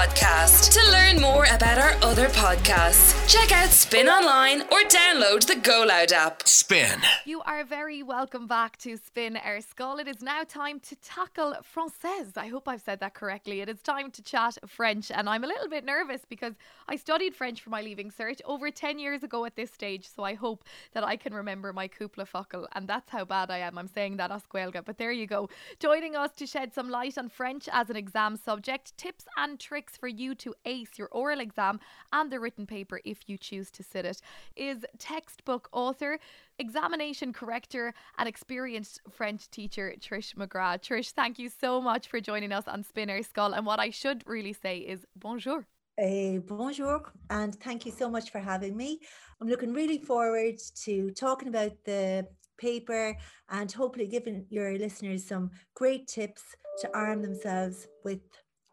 podcast. To learn more about our other podcasts, check out Spin Online or download the Go Loud app. Spin. You are very welcome back to Spin Ar Scoil. It is now time to tackle Française. I hope I've said that correctly. It is time to chat French, and I'm a little bit nervous because I studied French for my leaving cert over 10 years ago at this stage, so I hope that I can remember my cúpla focal, and that's how bad I am. I'm saying that as Gaeilge, but there you go. Joining us to shed some light on French as an exam subject, tips and tricks for you to ace your oral exam and the written paper if you choose to sit it, is textbook author, examination corrector, and experienced French teacher Trish McGrath. Trish, thank you so much for joining us on Spin Ar Scoil. And what I should really say is bonjour. Uh, bonjour, and thank you so much for having me. I'm looking really forward to talking about the paper and hopefully giving your listeners some great tips to arm themselves with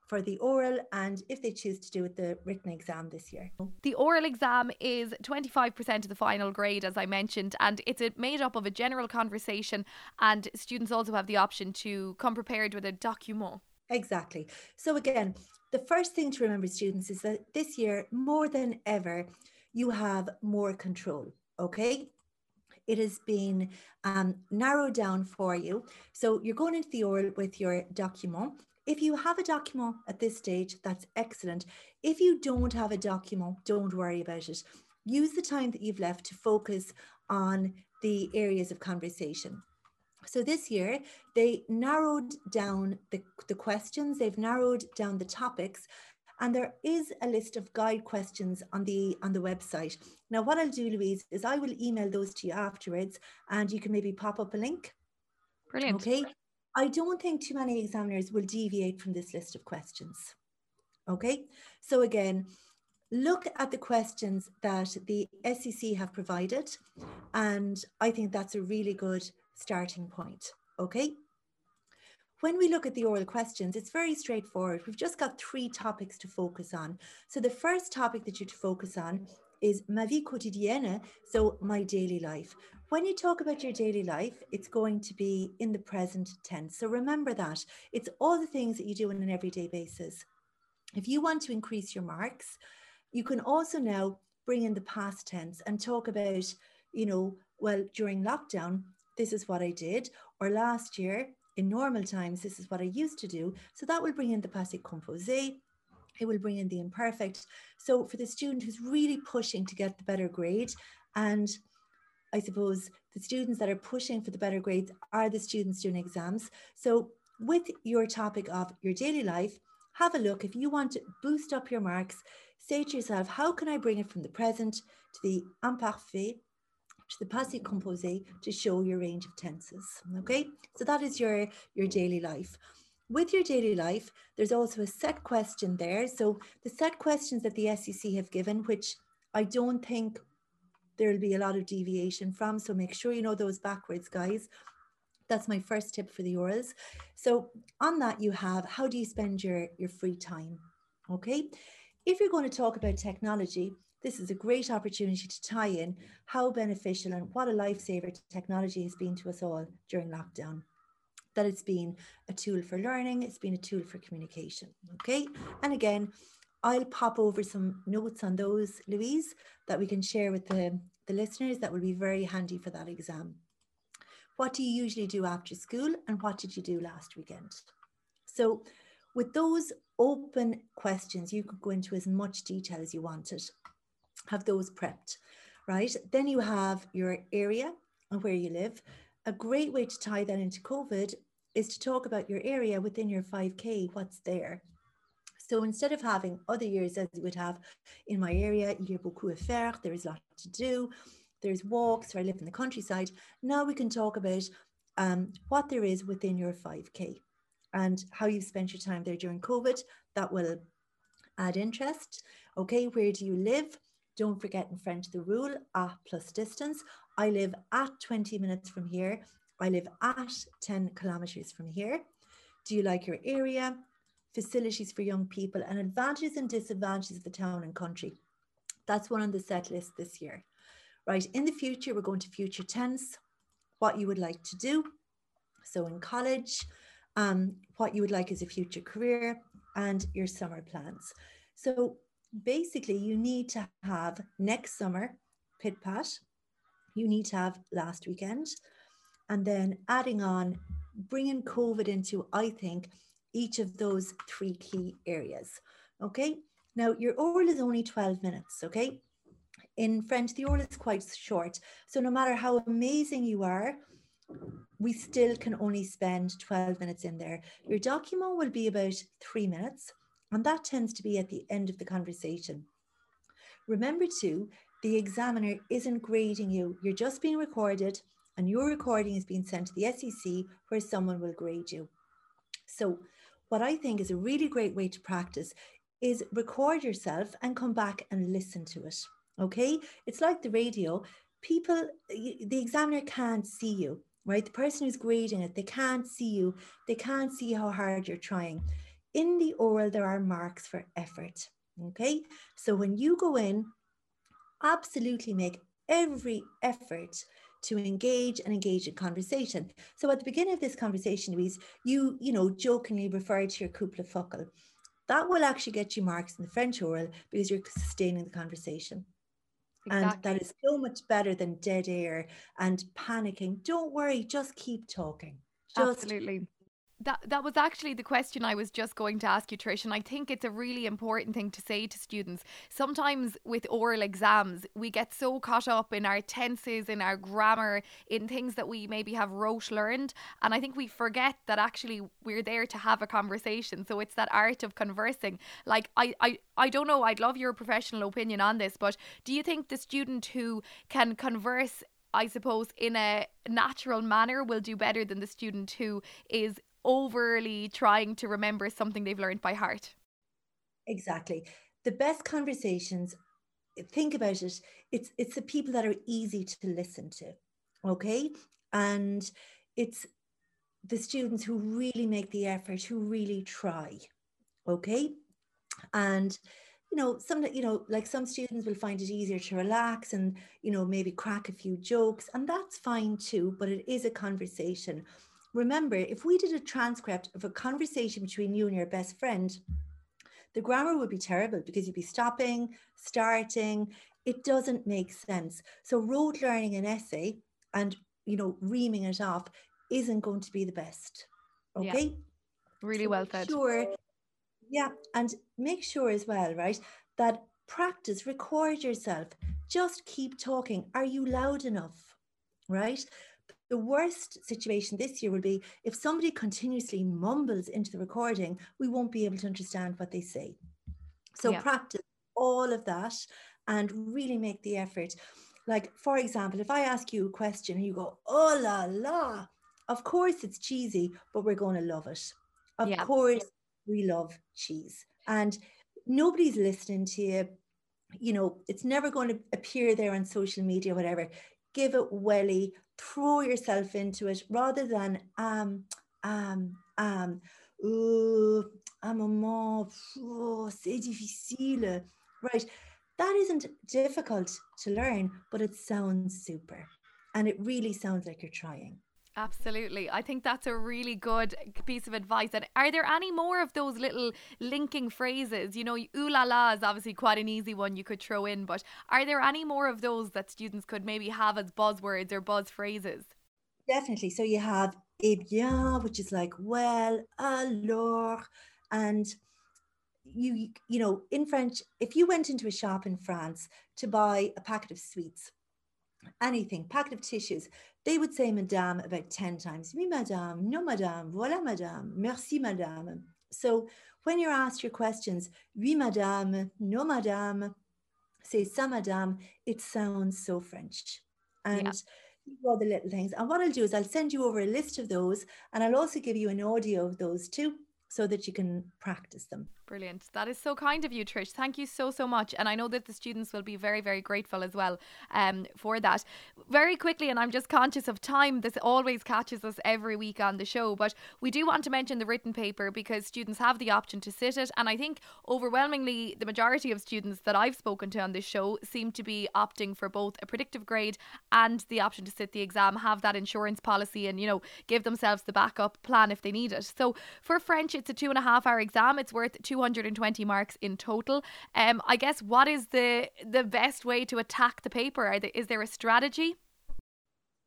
for the oral and if they choose to do it the written exam this year. The oral exam is 25% of the final grade as I mentioned and it's made up of a general conversation and students also have the option to come prepared with a document. Exactly. So again, the first thing to remember students is that this year more than ever you have more control, okay? it has been um, narrowed down for you. So you're going into the oral with your document. If you have a document at this stage, that's excellent. If you don't have a document, don't worry about it. Use the time that you've left to focus on the areas of conversation. So this year, they narrowed down the, the questions, they've narrowed down the topics, and there is a list of guide questions on the on the website. Now, what I'll do, Louise, is I will email those to you afterwards, and you can maybe pop up a link. Brilliant. Okay. I don't think too many examiners will deviate from this list of questions. Okay. So again, look at the questions that the SEC have provided, and I think that's a really good starting point. Okay. When we look at the oral questions, it's very straightforward. We've just got three topics to focus on. So the first topic that you're to focus on is ma vie quotidienne, so my daily life. When you talk about your daily life, it's going to be in the present tense. So remember that. It's all the things that you do on an everyday basis. If you want to increase your marks, you can also now bring in the past tense and talk about, you know, well, during lockdown, this is what I did, or last year, in normal times, this is what I used to do. So that will bring in the passé composé. It will bring in the imperfect. So for the student who's really pushing to get the better grade, and I suppose the students that are pushing for the better grades are the students doing exams. So with your topic of your daily life, have a look. If you want to boost up your marks, say to yourself, how can I bring it from the present to the imparfait to the passé composé to show your range of tenses. Okay, so that is your, your daily life. With your daily life, there's also a set question there. So the set questions that the SEC have given, which I don't think there'll be a lot of deviation from. So make sure you know those backwards, guys. That's my first tip for the orals. So on that, you have how do you spend your, your free time? Okay. If you're going to talk about technology, this is a great opportunity to tie in how beneficial and what a lifesaver technology has been to us all during lockdown. That it's been a tool for learning, it's been a tool for communication. Okay. And again, I'll pop over some notes on those, Louise, that we can share with the, the listeners that will be very handy for that exam. What do you usually do after school and what did you do last weekend? So with those open questions, you could go into as much detail as you wanted have those prepped, right? Then you have your area and where you live. A great way to tie that into COVID is to talk about your area within your 5K, what's there. So instead of having other years as you would have in my area, il y a beaucoup à faire, there is a lot to do, there's walks, or I live in the countryside. Now we can talk about um, what there is within your 5K and how you've spent your time there during COVID. That will add interest. Okay, where do you live? Don't forget in French the rule, a plus distance. I live at 20 minutes from here. I live at 10 kilometers from here. Do you like your area? Facilities for young people and advantages and disadvantages of the town and country. That's one on the set list this year. Right, in the future, we're going to future tense, what you would like to do. So in college, um, what you would like as a future career, and your summer plans. So basically, you need to have next summer pit pat, you need to have last weekend, and then adding on bringing COVID into, I think, each of those three key areas. Okay. Now, your oral is only 12 minutes. Okay. In French, the oral is quite short. So, no matter how amazing you are, we still can only spend 12 minutes in there. Your document will be about three minutes, and that tends to be at the end of the conversation. Remember, too, the examiner isn't grading you, you're just being recorded, and your recording is being sent to the SEC where someone will grade you. So, what I think is a really great way to practice is record yourself and come back and listen to it. Okay, it's like the radio. People, the examiner can't see you, right? The person who's grading it, they can't see you, they can't see how hard you're trying. In the oral, there are marks for effort. Okay, so when you go in, absolutely make every effort to engage and engage in conversation. So at the beginning of this conversation, Louise, you, you know, jokingly referred to your couple of focal. That will actually get you marks in the French oral because you're sustaining the conversation. Exactly. And that is so much better than dead air and panicking. Don't worry, just keep talking. Just Absolutely that that was actually the question I was just going to ask you, Trish, and I think it's a really important thing to say to students. Sometimes with oral exams, we get so caught up in our tenses, in our grammar, in things that we maybe have rote learned, and I think we forget that actually we're there to have a conversation. So it's that art of conversing. Like I, I, I don't know. I'd love your professional opinion on this, but do you think the student who can converse I suppose, in a natural manner will do better than the student who is overly trying to remember something they've learned by heart. Exactly. The best conversations, think about it, it's it's the people that are easy to listen to. Okay? And it's the students who really make the effort, who really try. Okay? And you know, some you know, like some students will find it easier to relax and you know maybe crack a few jokes, and that's fine too. But it is a conversation remember, if we did a transcript of a conversation between you and your best friend, the grammar would be terrible because you'd be stopping, starting. It doesn't make sense. So rote learning an essay and you know reaming it off isn't going to be the best. Okay. Yeah. Really so well said. Sure. Yeah, and make sure as well, right, that practice, record yourself. Just keep talking. Are you loud enough? Right? The worst situation this year will be if somebody continuously mumbles into the recording, we won't be able to understand what they say. So yeah. practice all of that and really make the effort. Like, for example, if I ask you a question and you go, oh la la, of course it's cheesy, but we're going to love it. Of yeah. course, we love cheese. And nobody's listening to you. You know, it's never going to appear there on social media, whatever. Give it welly, throw yourself into it rather than um um um oh, un moment oh, c'est difficile. Right. That isn't difficult to learn but it sounds super. And it really sounds like you're trying Absolutely. I think that's a really good piece of advice. And are there any more of those little linking phrases? You know, ooh la la is obviously quite an easy one you could throw in, but are there any more of those that students could maybe have as buzzwords or buzz phrases? Definitely. So you have eh bien, which is like well, alors, and you you know in French, if you went into a shop in France to buy a packet of sweets, anything, packet of tissues, they would say madame about 10 times. Oui, madame, no, madame, voilà, madame, merci, madame. So when you're asked your questions, oui, madame, no, madame, say ça, madame, it sounds so French. And yeah. all the little things. And what I'll do is I'll send you over a list of those and I'll also give you an audio of those too so that you can practice them. Brilliant. That is so kind of you, Trish. Thank you so, so much. And I know that the students will be very, very grateful as well um, for that. Very quickly, and I'm just conscious of time, this always catches us every week on the show, but we do want to mention the written paper because students have the option to sit it. And I think overwhelmingly, the majority of students that I've spoken to on this show seem to be opting for both a predictive grade and the option to sit the exam, have that insurance policy, and, you know, give themselves the backup plan if they need it. So for French, It's a two and a half hour exam. It's worth 220 marks in total. Um, I guess what is the the best way to attack the paper? There, is there a strategy?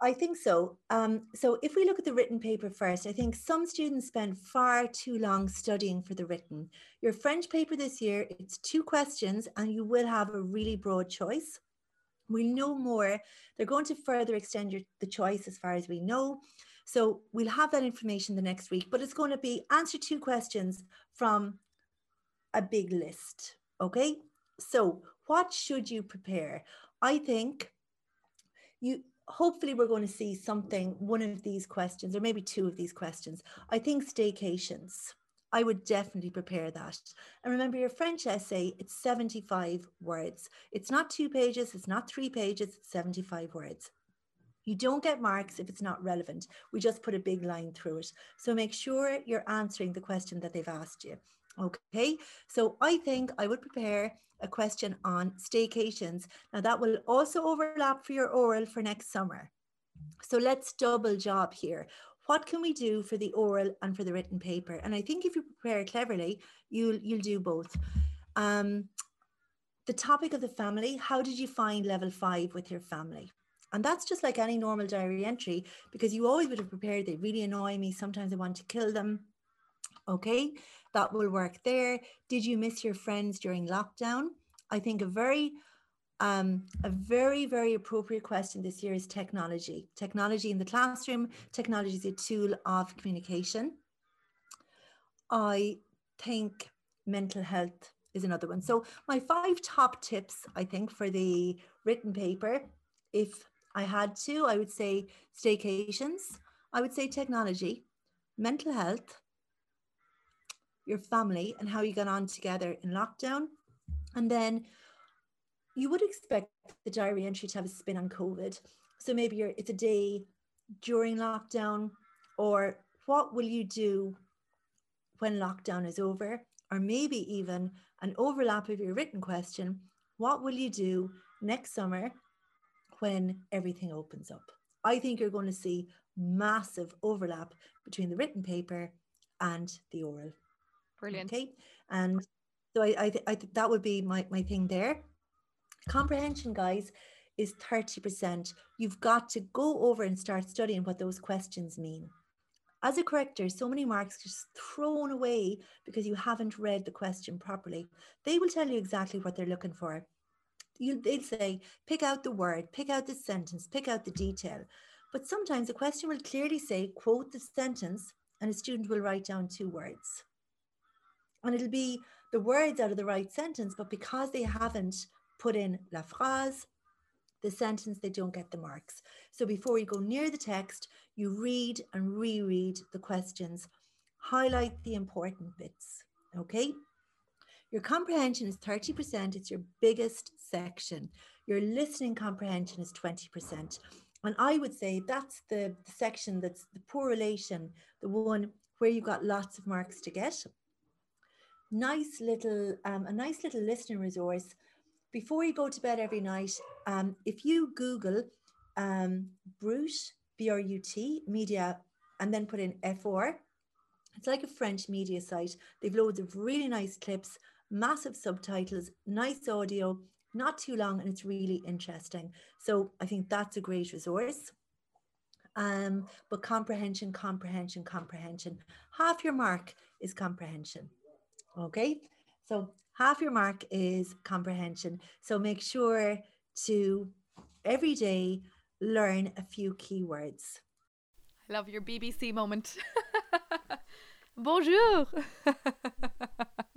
I think so. Um, so if we look at the written paper first, I think some students spend far too long studying for the written. Your French paper this year, it's two questions and you will have a really broad choice. We'll know more. They're going to further extend your, the choice as far as we know. So we'll have that information the next week, but it's going to be answer two questions from a big list. Okay. So what should you prepare? I think you hopefully we're going to see something, one of these questions, or maybe two of these questions. I think staycations. I would definitely prepare that. And remember your French essay, it's 75 words. It's not two pages, it's not three pages, it's 75 words. You don't get marks if it's not relevant. We just put a big line through it. So make sure you're answering the question that they've asked you. Okay, so I think I would prepare a question on staycations. Now that will also overlap for your oral for next summer. So let's double job here. What can we do for the oral and for the written paper? And I think if you prepare cleverly, you'll you'll do both. Um, the topic of the family, how did you find level five with your family? And that's just like any normal diary entry because you always would have prepared, they really annoy me. Sometimes I want to kill them. Okay, that will work there. Did you miss your friends during lockdown? I think a very um, a very, very appropriate question this year is technology. Technology in the classroom, technology is a tool of communication. I think mental health is another one. So, my five top tips, I think, for the written paper, if I had to, I would say staycations, I would say technology, mental health, your family and how you got on together in lockdown. And then you would expect the diary entry to have a spin on COVID. So maybe it's a day during lockdown, or what will you do when lockdown is over? Or maybe even an overlap of your written question what will you do next summer when everything opens up? I think you're going to see massive overlap between the written paper and the oral. Brilliant. Okay. And so I, I, I that would be my, my thing there. Comprehension, guys, is 30%. You've got to go over and start studying what those questions mean. As a corrector, so many marks just thrown away because you haven't read the question properly. They will tell you exactly what they're looking for. You, they'll say, pick out the word, pick out the sentence, pick out the detail. But sometimes a question will clearly say, quote the sentence, and a student will write down two words and it'll be the words out of the right sentence, but because they haven't put in la phrase, the sentence, they don't get the marks. So before you go near the text, you read and reread the questions, highlight the important bits. Okay. Your comprehension is 30%, it's your biggest section. Your listening comprehension is 20%. And I would say that's the, section that's the poor relation, the one where you've got lots of marks to get nice little um, a nice little listening resource before you go to bed every night. Um, if you google um, brut b-r-u-t media and then put in f4 it's like a french media site. They've loads of really nice clips massive subtitles nice audio not too long and it's really interesting. So i think that's a great resource. Um, but comprehension comprehension comprehension. Half your mark is comprehension Okay, so half your mark is comprehension. So make sure to every day learn a few keywords. I love your BBC moment. Bonjour.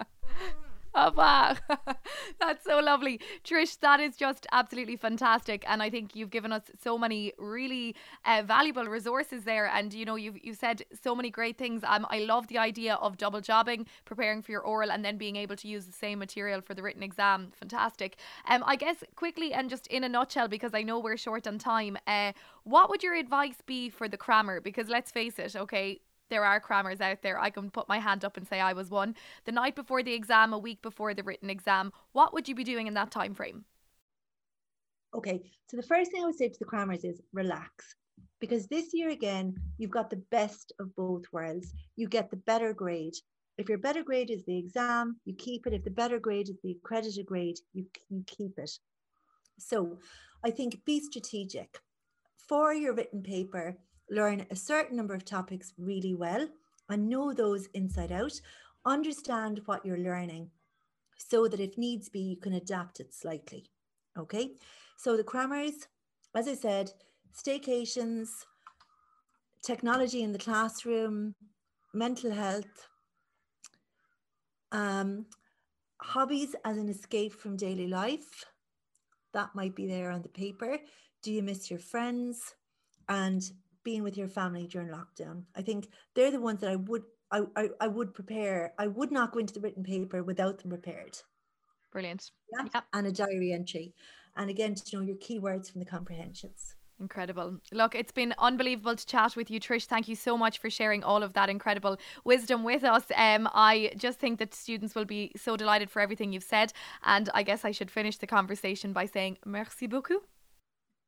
That's so lovely. Trish, that is just absolutely fantastic. And I think you've given us so many really uh, valuable resources there. And, you know, you've, you've said so many great things. Um, I love the idea of double jobbing, preparing for your oral, and then being able to use the same material for the written exam. Fantastic. Um, I guess quickly and just in a nutshell, because I know we're short on time, uh, what would your advice be for the crammer? Because let's face it, okay, there are crammers out there. I can put my hand up and say I was one. The night before the exam, a week before the written exam, what would you be doing in that time frame? Okay, so the first thing I would say to the crammers is relax. Because this year again, you've got the best of both worlds. You get the better grade. If your better grade is the exam, you keep it. If the better grade is the accredited grade, you, you keep it. So I think be strategic. For your written paper, learn a certain number of topics really well and know those inside out. Understand what you're learning so that if needs be, you can adapt it slightly. Okay, so the crammers, as I said, staycations, technology in the classroom, mental health, um, hobbies as an escape from daily life. That might be there on the paper. Do you miss your friends? And being with your family during lockdown. I think they're the ones that I would I, I, I would prepare. I would not go into the written paper without them prepared. Brilliant. Yeah. Yep. And a diary entry. And again, to know your keywords from the comprehensions. Incredible. Look, it's been unbelievable to chat with you, Trish. Thank you so much for sharing all of that incredible wisdom with us. Um, I just think that students will be so delighted for everything you've said. And I guess I should finish the conversation by saying merci beaucoup.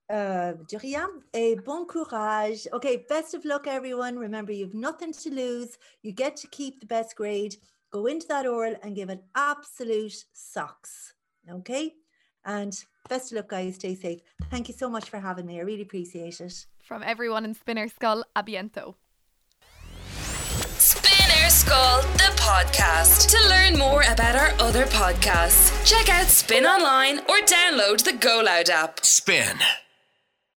Uh, de rien et bon courage. Okay, best of luck, everyone. Remember, you've nothing to lose. You get to keep the best grade. Go into that oral and give it absolute socks. Okay, and best of luck, guys. Stay safe. Thank you so much for having me. I really appreciate it. From everyone in Spinner Skull, à bientôt. Spinner Skull, the podcast. To learn more about our other podcasts, check out Spin Online or download the Go Loud app. Spin.